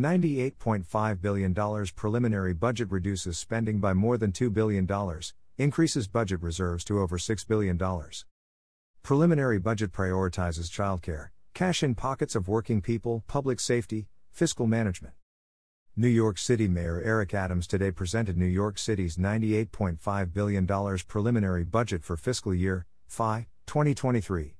$98.5 billion preliminary budget reduces spending by more than $2 billion, increases budget reserves to over $6 billion. Preliminary budget prioritizes childcare, cash in pockets of working people, public safety, fiscal management. New York City Mayor Eric Adams today presented New York City's $98.5 billion preliminary budget for fiscal year FY 2023.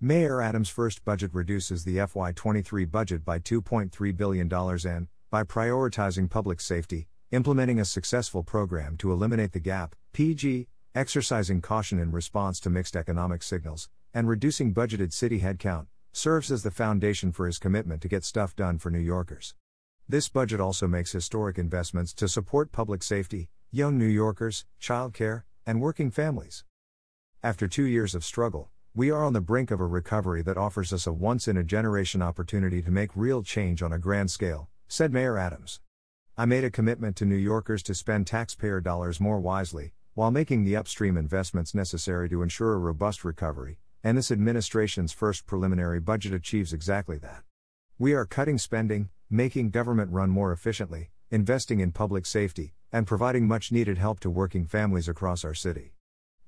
Mayor Adams' first budget reduces the FY23 budget by $2.3 billion and, by prioritizing public safety, implementing a successful program to eliminate the gap, PEG, exercising caution in response to mixed economic signals, and reducing budgeted city headcount, serves as the foundation for his commitment to get stuff done for New Yorkers. This budget also makes historic investments to support public safety, young New Yorkers, childcare, and working families. After two years of struggle, we are on the brink of a recovery that offers us a once in a generation opportunity to make real change on a grand scale, said Mayor Adams. I made a commitment to New Yorkers to spend taxpayer dollars more wisely, while making the upstream investments necessary to ensure a robust recovery, and this administration's first preliminary budget achieves exactly that. We are cutting spending, making government run more efficiently, investing in public safety, and providing much needed help to working families across our city.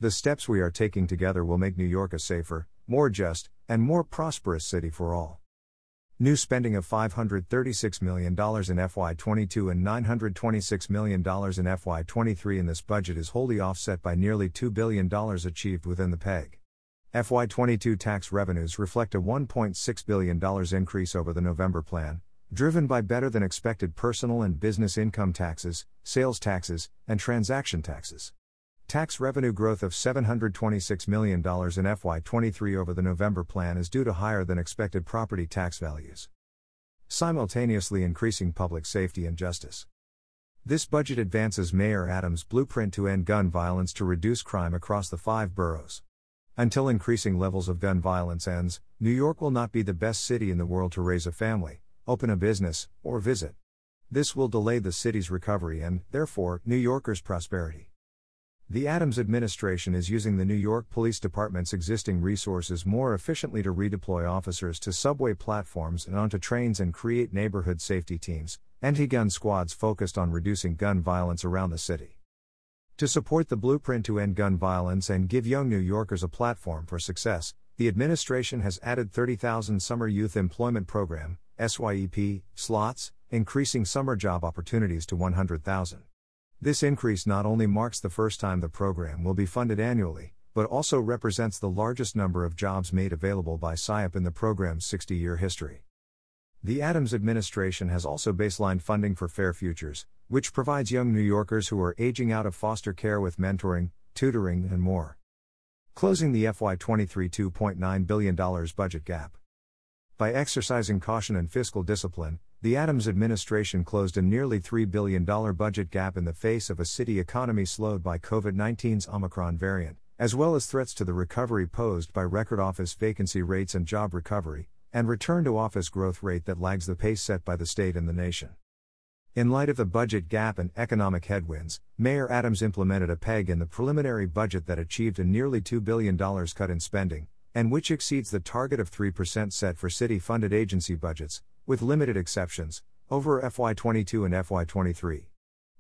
The steps we are taking together will make New York a safer, more just, and more prosperous city for all. New spending of $536 million in FY22 and $926 million in FY23 in this budget is wholly offset by nearly $2 billion achieved within the PEG. FY22 tax revenues reflect a $1.6 billion increase over the November plan, driven by better than expected personal and business income taxes, sales taxes, and transaction taxes. Tax revenue growth of $726 million in FY23 over the November plan is due to higher than expected property tax values. Simultaneously increasing public safety and justice. This budget advances Mayor Adams' blueprint to end gun violence to reduce crime across the five boroughs. Until increasing levels of gun violence ends, New York will not be the best city in the world to raise a family, open a business, or visit. This will delay the city's recovery and, therefore, New Yorkers' prosperity. The Adams administration is using the New York Police Department's existing resources more efficiently to redeploy officers to subway platforms and onto trains and create neighborhood safety teams, anti gun squads focused on reducing gun violence around the city. To support the blueprint to end gun violence and give young New Yorkers a platform for success, the administration has added 30,000 Summer Youth Employment Program, SYEP, slots, increasing summer job opportunities to 100,000. This increase not only marks the first time the program will be funded annually, but also represents the largest number of jobs made available by SYEP in the program's 60 year history. The Adams administration has also baselined funding for Fair Futures, which provides young New Yorkers who are aging out of foster care with mentoring, tutoring, and more. Closing the FY23 $2.9 billion budget gap. By exercising caution and fiscal discipline, the Adams administration closed a nearly $3 billion budget gap in the face of a city economy slowed by COVID 19's Omicron variant, as well as threats to the recovery posed by record office vacancy rates and job recovery, and return to office growth rate that lags the pace set by the state and the nation. In light of the budget gap and economic headwinds, Mayor Adams implemented a PEG in the preliminary budget that achieved a nearly $2 billion cut in spending, and which exceeds the target of 3% set for city funded agency budgets, with limited exceptions, over FY22 and FY23.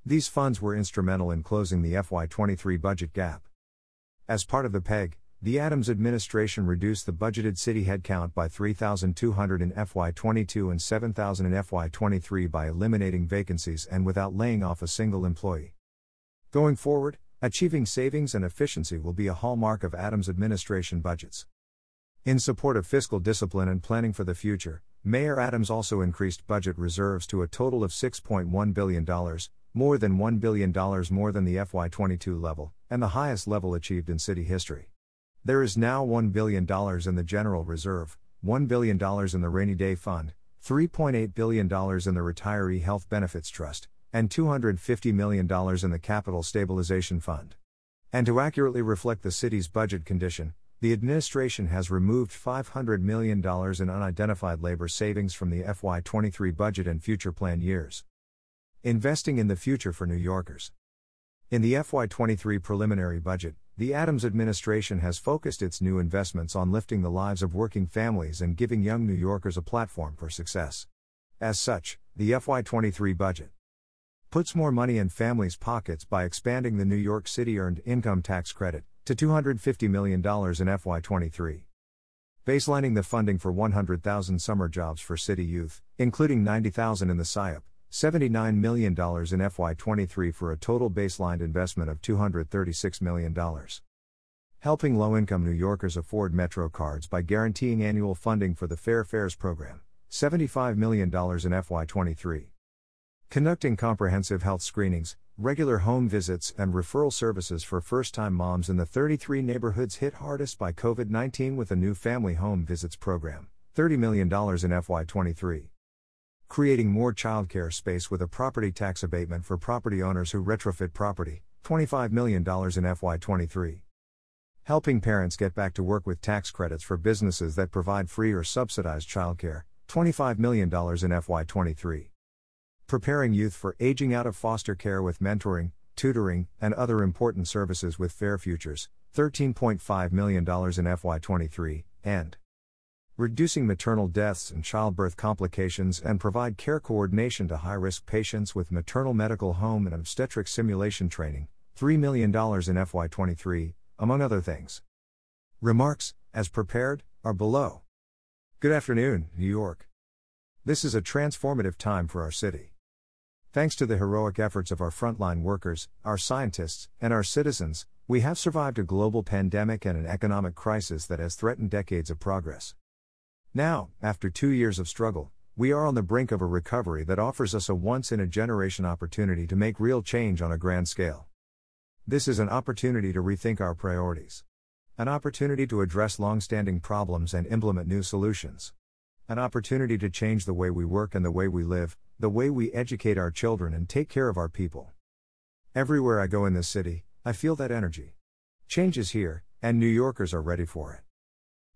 These funds were instrumental in closing the FY23 budget gap. As part of the PEG, the Adams administration reduced the budgeted city headcount by 3,200 in FY22 and 7,000 in FY23 by eliminating vacancies and without laying off a single employee. Going forward, achieving savings and efficiency will be a hallmark of Adams administration budgets. In support of fiscal discipline and planning for the future, Mayor Adams also increased budget reserves to a total of $6.1 billion, more than $1 billion more than the FY22 level, and the highest level achieved in city history. There is now $1 billion in the General Reserve, $1 billion in the Rainy Day Fund, $3.8 billion in the Retiree Health Benefits Trust, and $250 million in the Capital Stabilization Fund. And to accurately reflect the city's budget condition, the administration has removed $500 million in unidentified labor savings from the FY23 budget and future plan years. Investing in the future for New Yorkers. In the FY23 preliminary budget, the Adams administration has focused its new investments on lifting the lives of working families and giving young New Yorkers a platform for success. As such, the FY23 budget puts more money in families' pockets by expanding the New York City earned income tax credit to $250 million in FY23. Baselining the funding for 100,000 summer jobs for city youth, including 90,000 in the SYEP, $79 million in FY23 for a total baseline investment of $236 million. Helping low income New Yorkers afford Metro cards by guaranteeing annual funding for the Fair Fares program, $75 million in FY23. Conducting comprehensive health screenings, regular home visits, and referral services for first time moms in the 33 neighborhoods hit hardest by COVID 19 with a new family home visits program, $30 million in FY23. Creating more childcare space with a property tax abatement for property owners who retrofit property, $25 million in FY23. Helping parents get back to work with tax credits for businesses that provide free or subsidized childcare, $25 million in FY23. Preparing youth for aging out of foster care with mentoring, tutoring, and other important services with Fair Futures, $13.5 million in FY23, and reducing maternal deaths and childbirth complications and provide care coordination to high risk patients with maternal medical home and obstetric simulation training, $3 million in FY23, among other things. Remarks, as prepared, are below. Good afternoon, New York. This is a transformative time for our city. Thanks to the heroic efforts of our frontline workers, our scientists, and our citizens, we have survived a global pandemic and an economic crisis that has threatened decades of progress. Now, after two years of struggle, we are on the brink of a recovery that offers us a once in a generation opportunity to make real change on a grand scale. This is an opportunity to rethink our priorities an opportunity to address long standing problems and implement new solutions. An opportunity to change the way we work and the way we live, the way we educate our children and take care of our people. Everywhere I go in this city, I feel that energy. Change is here, and New Yorkers are ready for it.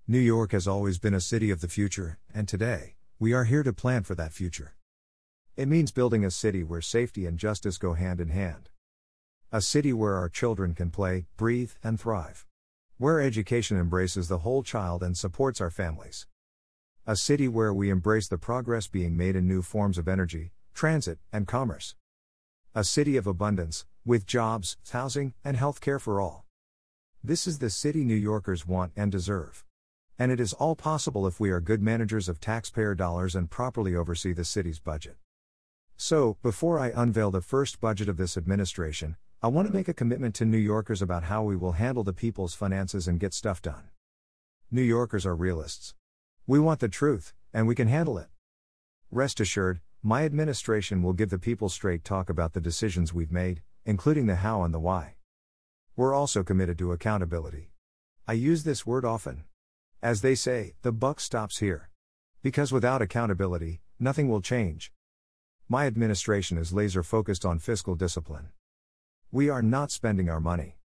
New York has always been a city of the future, and today, we are here to plan for that future. It means building a city where safety and justice go hand in hand. A city where our children can play, breathe, and thrive. Where education embraces the whole child and supports our families. A city where we embrace the progress being made in new forms of energy, transit, and commerce. A city of abundance, with jobs, housing, and health care for all. This is the city New Yorkers want and deserve. And it is all possible if we are good managers of taxpayer dollars and properly oversee the city's budget. So, before I unveil the first budget of this administration, I want to make a commitment to New Yorkers about how we will handle the people's finances and get stuff done. New Yorkers are realists. We want the truth, and we can handle it. Rest assured, my administration will give the people straight talk about the decisions we've made, including the how and the why. We're also committed to accountability. I use this word often. As they say, the buck stops here. Because without accountability, nothing will change. My administration is laser focused on fiscal discipline. We are not spending our money.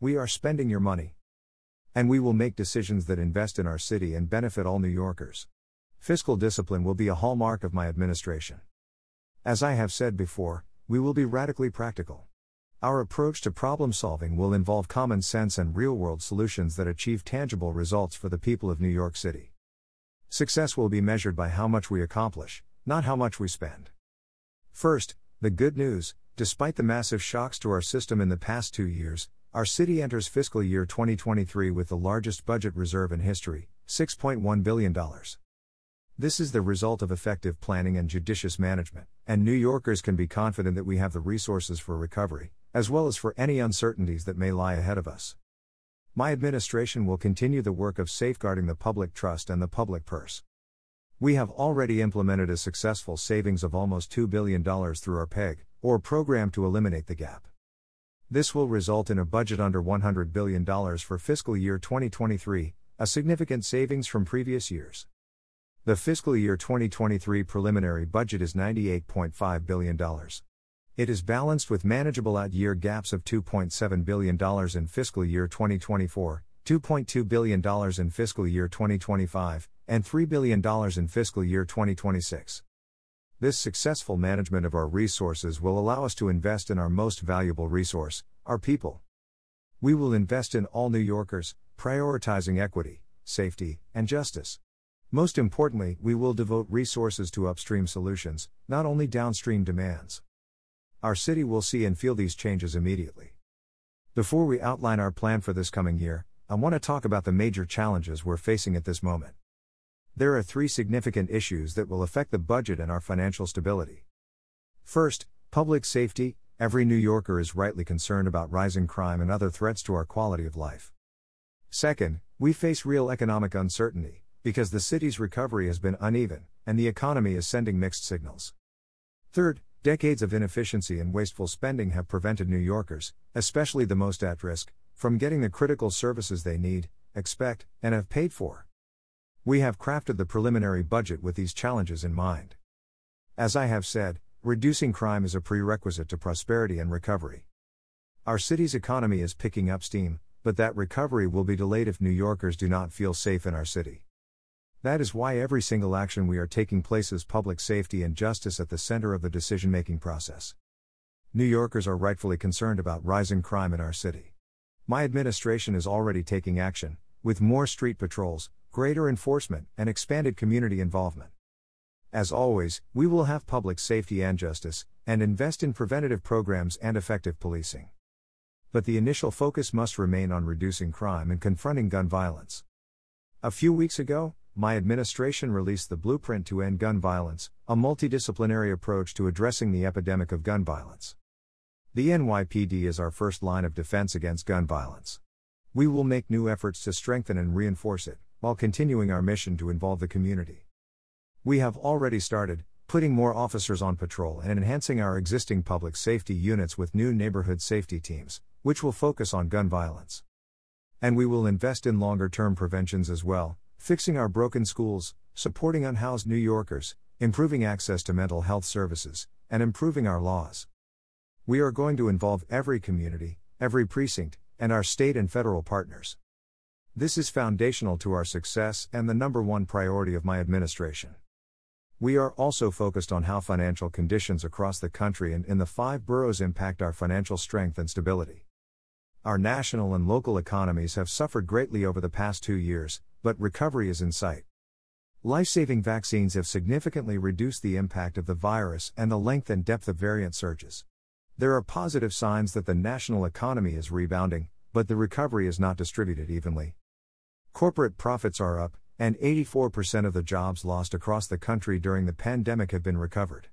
We are spending your money. And we will make decisions that invest in our city and benefit all New Yorkers. Fiscal discipline will be a hallmark of my administration. As I have said before, we will be radically practical. Our approach to problem solving will involve common sense and real world solutions that achieve tangible results for the people of New York City. Success will be measured by how much we accomplish, not how much we spend. First, the good news Despite the massive shocks to our system in the past two years, our city enters fiscal year 2023 with the largest budget reserve in history $6.1 billion. This is the result of effective planning and judicious management, and New Yorkers can be confident that we have the resources for recovery, as well as for any uncertainties that may lie ahead of us. My administration will continue the work of safeguarding the public trust and the public purse. We have already implemented a successful savings of almost $2 billion through our PEG, or program to eliminate the gap. This will result in a budget under $100 billion for fiscal year 2023, a significant savings from previous years. The fiscal year 2023 preliminary budget is $98.5 billion. It is balanced with manageable out year gaps of $2.7 billion in fiscal year 2024, $2.2 billion in fiscal year 2025, and $3 billion in fiscal year 2026. This successful management of our resources will allow us to invest in our most valuable resource, our people. We will invest in all New Yorkers, prioritizing equity, safety, and justice. Most importantly, we will devote resources to upstream solutions, not only downstream demands. Our city will see and feel these changes immediately. Before we outline our plan for this coming year, I want to talk about the major challenges we're facing at this moment. There are three significant issues that will affect the budget and our financial stability. First, public safety. Every New Yorker is rightly concerned about rising crime and other threats to our quality of life. Second, we face real economic uncertainty because the city's recovery has been uneven, and the economy is sending mixed signals. Third, decades of inefficiency and wasteful spending have prevented New Yorkers, especially the most at risk, from getting the critical services they need, expect, and have paid for. We have crafted the preliminary budget with these challenges in mind. As I have said, reducing crime is a prerequisite to prosperity and recovery. Our city's economy is picking up steam, but that recovery will be delayed if New Yorkers do not feel safe in our city. That is why every single action we are taking places public safety and justice at the center of the decision making process. New Yorkers are rightfully concerned about rising crime in our city. My administration is already taking action, with more street patrols, greater enforcement, and expanded community involvement. As always, we will have public safety and justice, and invest in preventative programs and effective policing. But the initial focus must remain on reducing crime and confronting gun violence. A few weeks ago, my administration released the Blueprint to End Gun Violence, a multidisciplinary approach to addressing the epidemic of gun violence. The NYPD is our first line of defense against gun violence. We will make new efforts to strengthen and reinforce it, while continuing our mission to involve the community. We have already started, putting more officers on patrol and enhancing our existing public safety units with new neighborhood safety teams, which will focus on gun violence. And we will invest in longer term preventions as well, fixing our broken schools, supporting unhoused New Yorkers, improving access to mental health services, and improving our laws. We are going to involve every community, every precinct, and our state and federal partners. This is foundational to our success and the number one priority of my administration. We are also focused on how financial conditions across the country and in the five boroughs impact our financial strength and stability. Our national and local economies have suffered greatly over the past two years, but recovery is in sight. Life saving vaccines have significantly reduced the impact of the virus and the length and depth of variant surges. There are positive signs that the national economy is rebounding, but the recovery is not distributed evenly. Corporate profits are up, and 84% of the jobs lost across the country during the pandemic have been recovered.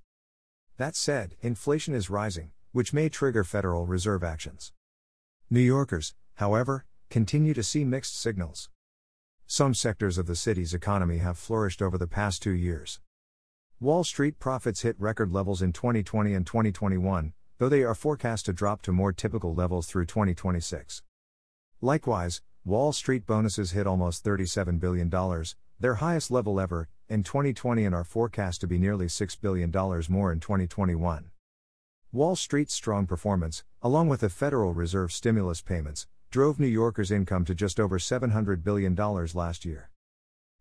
That said, inflation is rising, which may trigger Federal Reserve actions. New Yorkers, however, continue to see mixed signals. Some sectors of the city's economy have flourished over the past two years. Wall Street profits hit record levels in 2020 and 2021, though they are forecast to drop to more typical levels through 2026. Likewise, Wall Street bonuses hit almost $37 billion, their highest level ever, in 2020 and are forecast to be nearly $6 billion more in 2021. Wall Street's strong performance, along with the Federal Reserve stimulus payments, drove New Yorkers' income to just over $700 billion last year.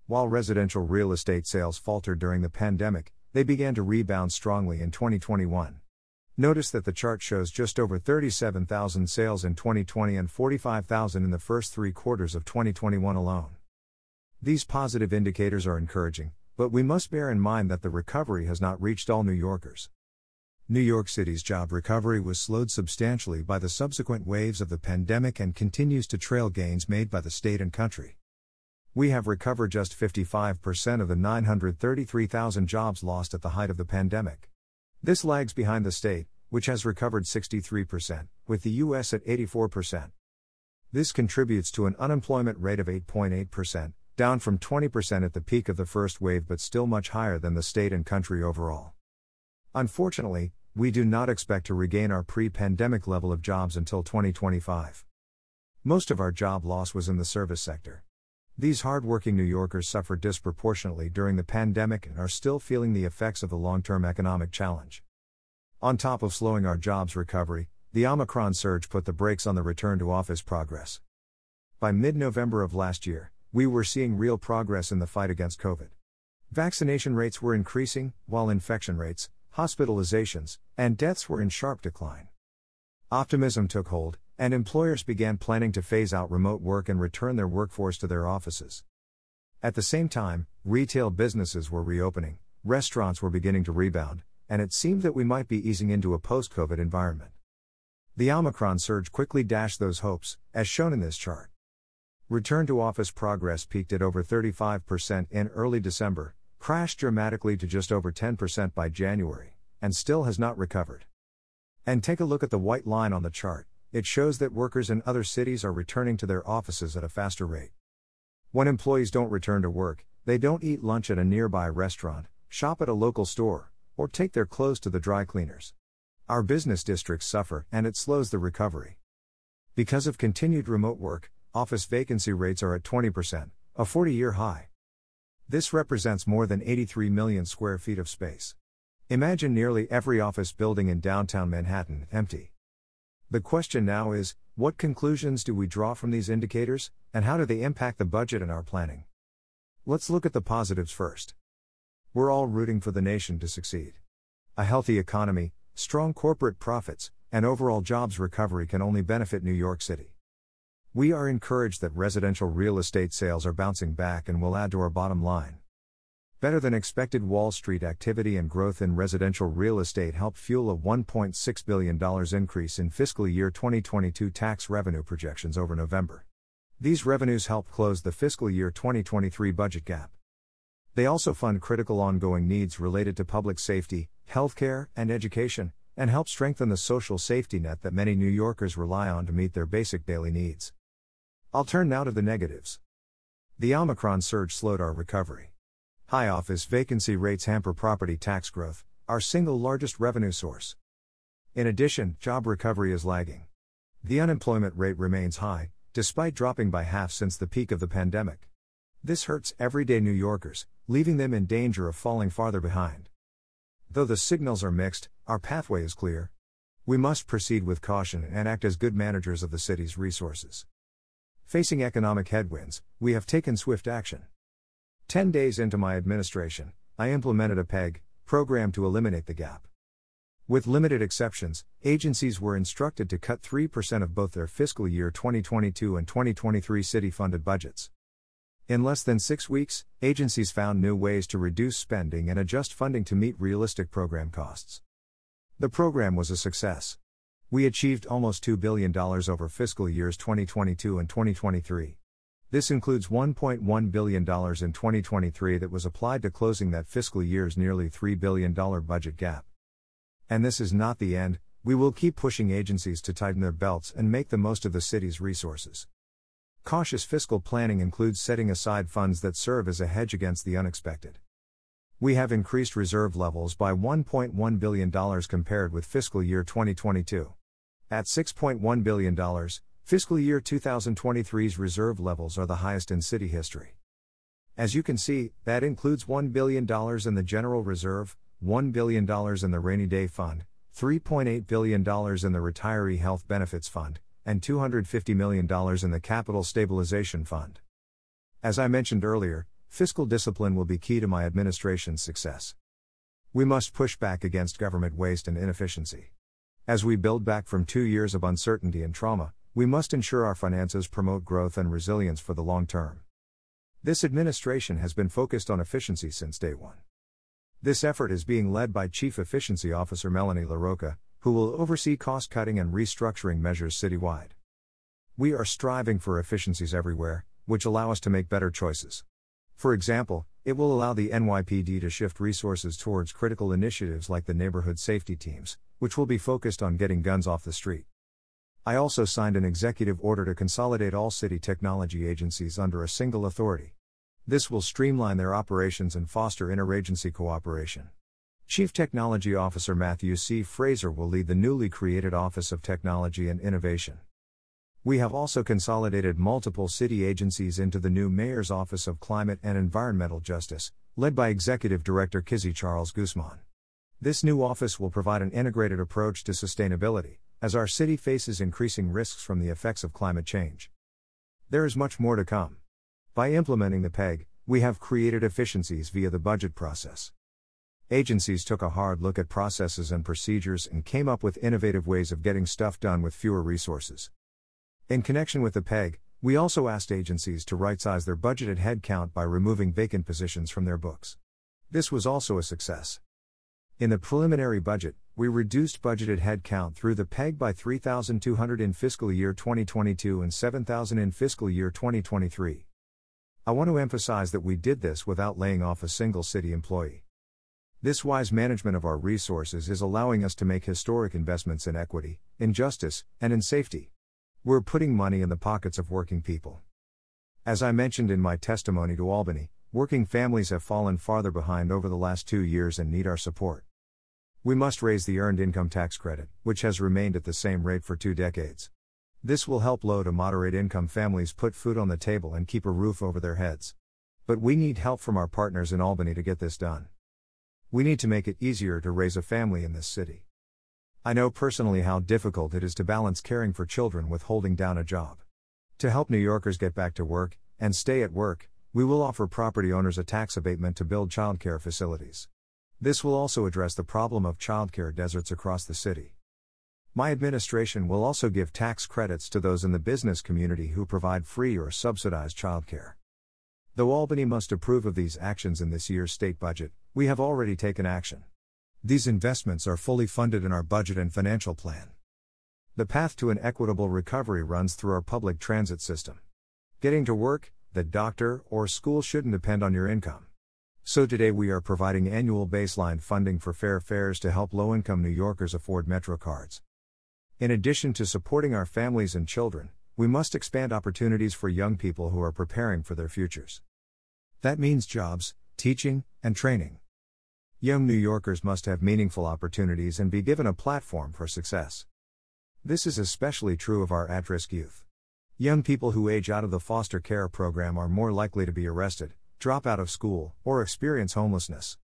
While residential real estate sales faltered during the pandemic, they began to rebound strongly in 2021. Notice that the chart shows just over 37,000 sales in 2020 and 45,000 in the first three quarters of 2021 alone. These positive indicators are encouraging, but we must bear in mind that the recovery has not reached all New Yorkers. New York City's job recovery was slowed substantially by the subsequent waves of the pandemic and continues to trail gains made by the state and country. We have recovered just 55% of the 933,000 jobs lost at the height of the pandemic. This lags behind the state, which has recovered 63%, with the U.S. at 84%. This contributes to an unemployment rate of 8.8%, down from 20% at the peak of the first wave but still much higher than the state and country overall. Unfortunately, we do not expect to regain our pre pandemic level of jobs until 2025. Most of our job loss was in the service sector. These hardworking New Yorkers suffered disproportionately during the pandemic and are still feeling the effects of the long term economic challenge. On top of slowing our jobs recovery, the Omicron surge put the brakes on the return to office progress. By mid November of last year, we were seeing real progress in the fight against COVID. Vaccination rates were increasing, while infection rates, hospitalizations, and deaths were in sharp decline. Optimism took hold, and employers began planning to phase out remote work and return their workforce to their offices. At the same time, Retail businesses were reopening, restaurants were beginning to rebound, and it seemed that we might be easing into a post COVID environment. The Omicron surge quickly dashed those hopes, as shown in this chart. Return to office progress peaked at over 35% in early December, crashed dramatically to just over 10% by January, and still has not recovered. And take a look at the white line on the chart, it shows that workers in other cities are returning to their offices at a faster rate. When employees don't return to work, they don't eat lunch at a nearby restaurant, shop at a local store, or take their clothes to the dry cleaners. Our business districts suffer, and it slows the recovery. Because of continued remote work, office vacancy rates are at 20%, a 40 year high. This represents more than 83 million square feet of space. Imagine nearly every office building in downtown Manhattan empty. The question now is what conclusions do we draw from these indicators, and how do they impact the budget and our planning? Let's look at the positives first. We're all rooting for the nation to succeed. A healthy economy, strong corporate profits, and overall jobs recovery can only benefit New York City. We are encouraged that residential real estate sales are bouncing back and will add to our bottom line. Better than expected Wall Street activity and growth in residential real estate helped fuel a $1.6 billion increase in fiscal year 2022 tax revenue projections over November. These revenues help close the fiscal year 2023 budget gap. They also fund critical ongoing needs related to public safety, healthcare, and education, and help strengthen the social safety net that many New Yorkers rely on to meet their basic daily needs. I'll turn now to the negatives. The Omicron surge slowed our recovery. High office vacancy rates hamper property tax growth, our single largest revenue source. In addition, job recovery is lagging. The unemployment rate remains high, despite dropping by half since the peak of the pandemic. This hurts everyday New Yorkers, leaving them in danger of falling farther behind. Though the signals are mixed, our pathway is clear. We must proceed with caution and act as good managers of the city's resources. Facing economic headwinds, we have taken swift action. Ten days into my administration, I implemented a PEG program to eliminate the gap. With limited exceptions, agencies were instructed to cut 3% of both their fiscal year 2022 and 2023 city funded budgets. In less than six weeks, agencies found new ways to reduce spending and adjust funding to meet realistic program costs. The program was a success. We achieved almost $2 billion over fiscal years 2022 and 2023. This includes $1.1 billion in 2023 that was applied to closing that fiscal year's nearly $3 billion budget gap. And this is not the end, we will keep pushing agencies to tighten their belts and make the most of the city's resources. Cautious fiscal planning includes setting aside funds that serve as a hedge against the unexpected. We have increased reserve levels by $1.1 billion compared with fiscal year 2022. At $6.1 billion, fiscal year 2023's reserve levels are the highest in city history. As you can see, that includes $1 billion in the General Reserve, $1 billion in the Rainy Day Fund, $3.8 billion in the Retiree Health Benefits Fund, and $250 million in the Capital Stabilization Fund. As I mentioned earlier, fiscal discipline will be key to my administration's success. We must push back against government waste and inefficiency. As we build back from two years of uncertainty and trauma, we must ensure our finances promote growth and resilience for the long term. This administration has been focused on efficiency since day one. This effort is being led by Chief Efficiency Officer Melanie LaRocca, who will oversee cost cutting and restructuring measures citywide. We are striving for efficiencies everywhere, which allow us to make better choices. For example, it will allow the NYPD to shift resources towards critical initiatives like the neighborhood safety teams, which will be focused on getting guns off the street. I also signed an executive order to consolidate all city technology agencies under a single authority. This will streamline their operations and foster interagency cooperation. Chief Technology Officer Matthew C. Fraser will lead the newly created Office of Technology and Innovation. We have also consolidated multiple city agencies into the new Mayor's Office of Climate and Environmental Justice, led by Executive Director Kizzy Charles Guzman. This new office will provide an integrated approach to sustainability, as our city faces increasing risks from the effects of climate change. There is much more to come. By implementing the PEG, we have created efficiencies via the budget process. Agencies took a hard look at processes and procedures and came up with innovative ways of getting stuff done with fewer resources. In connection with the PEG, We also asked agencies to right size their budgeted headcount by removing vacant positions from their books. This was also a success. In the preliminary budget, we reduced budgeted headcount through the PEG by 3,200 in fiscal year 2022 and 7,000 in fiscal year 2023. I want to emphasize that we did this without laying off a single city employee. This wise management of our resources is allowing us to make historic investments in equity, in justice, and in safety. We're putting money in the pockets of working people. As I mentioned in my testimony to Albany, working families have fallen farther behind over the last two years and need our support. We must raise the earned income tax credit, which has remained at the same rate for two decades. This will help low to moderate income families put food on the table and keep a roof over their heads. But we need help from our partners in Albany to get this done. We need to make it easier to raise a family in this city. I know personally how difficult it is to balance caring for children with holding down a job. To help New Yorkers get back to work and stay at work, we will offer property owners a tax abatement to build childcare facilities. This will also address the problem of childcare deserts across the city. My administration will also give tax credits to those in the business community who provide free or subsidized childcare. Though Albany must approve of these actions in this year's state budget, we have already taken action. These investments are fully funded in our budget and financial plan. The path to an equitable recovery runs through our public transit system. Getting to work, the doctor, or school shouldn't depend on your income. So today we are providing annual baseline funding for fair fares to help low income New Yorkers afford Metro cards. In addition to supporting our families and children, we must expand opportunities for young people who are preparing for their futures. That means jobs, teaching, and training. Young New Yorkers must have meaningful opportunities and be given a platform for success. This is especially true of our at risk youth. Young people who age out of the foster care program are more likely to be arrested, drop out of school, or experience homelessness.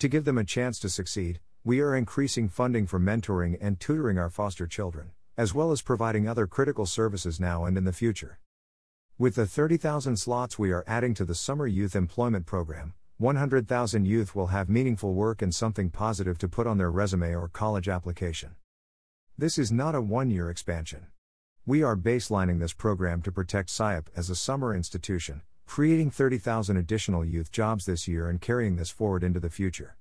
To give them a chance to succeed, we are increasing funding for mentoring and tutoring our foster children, as well as providing other critical services now and in the future. With the 30,000 slots we are adding to the Summer Youth Employment Program, 100,000 youth will have meaningful work and something positive to put on their resume or college application. This is not a one year expansion. We are baselining this program to protect SYEP as a summer institution, creating 30,000 additional youth jobs this year and carrying this forward into the future.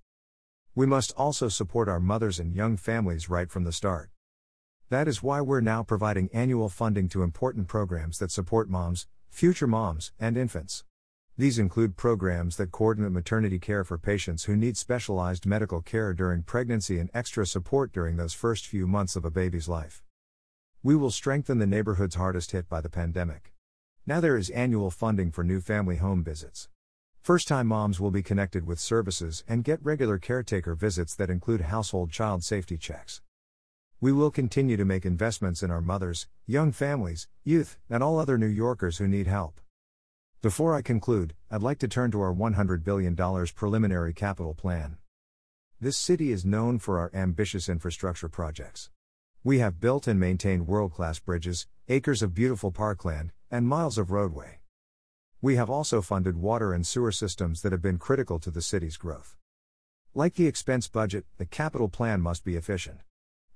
We must also support our mothers and young families right from the start. That is why we're now providing annual funding to important programs that support moms, future moms, and infants. These include programs that coordinate maternity care for patients who need specialized medical care during pregnancy and extra support during those first few months of a baby's life. We will strengthen the neighborhoods hardest hit by the pandemic. Now there is annual funding for new family home visits. First time moms will be connected with services and get regular caretaker visits that include household child safety checks. We will continue to make investments in our mothers, young families, youth, and all other New Yorkers who need help. Before I conclude, I'd like to turn to our $100 billion preliminary capital plan. This city is known for our ambitious infrastructure projects. We have built and maintained world class bridges, acres of beautiful parkland, and miles of roadway. We have also funded water and sewer systems that have been critical to the city's growth. Like the expense budget, the capital plan must be efficient.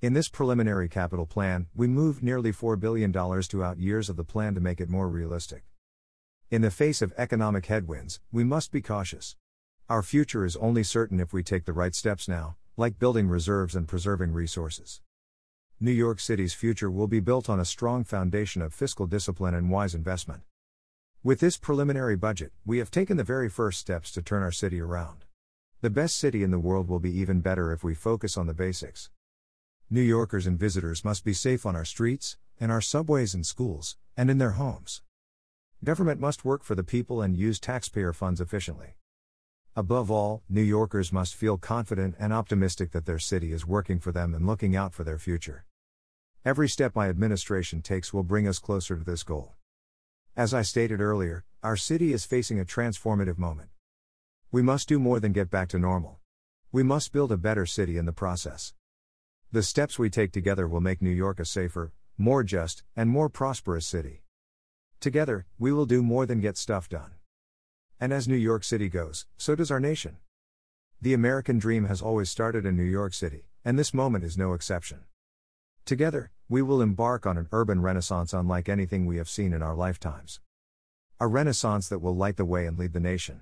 In this preliminary capital plan, we moved nearly $4 billion to out years of the plan to make it more realistic. In the face of economic headwinds, we must be cautious. Our future is only certain if we take the right steps now, like building reserves and preserving resources. New York City's future will be built on a strong foundation of fiscal discipline and wise investment. With this preliminary budget, we have taken the very first steps to turn our city around. The best city in the world will be even better if we focus on the basics. New Yorkers and visitors must be safe on our streets, in our subways and schools, and in their homes. Government must work for the people and use taxpayer funds efficiently. Above all, New Yorkers must feel confident and optimistic that their city is working for them and looking out for their future. Every step my administration takes will bring us closer to this goal. As I stated earlier, our city is facing a transformative moment. We must do more than get back to normal. We must build a better city in the process. The steps we take together will make New York a safer, more just, and more prosperous city. Together, we will do more than get stuff done. And as New York City goes, so does our nation. The American dream has always started in New York City, and this moment is no exception. Together, we will embark on an urban renaissance unlike anything we have seen in our lifetimes. A renaissance that will light the way and lead the nation.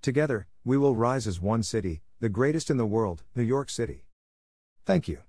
Together, we will rise as one city, the greatest in the world, New York City. Thank you.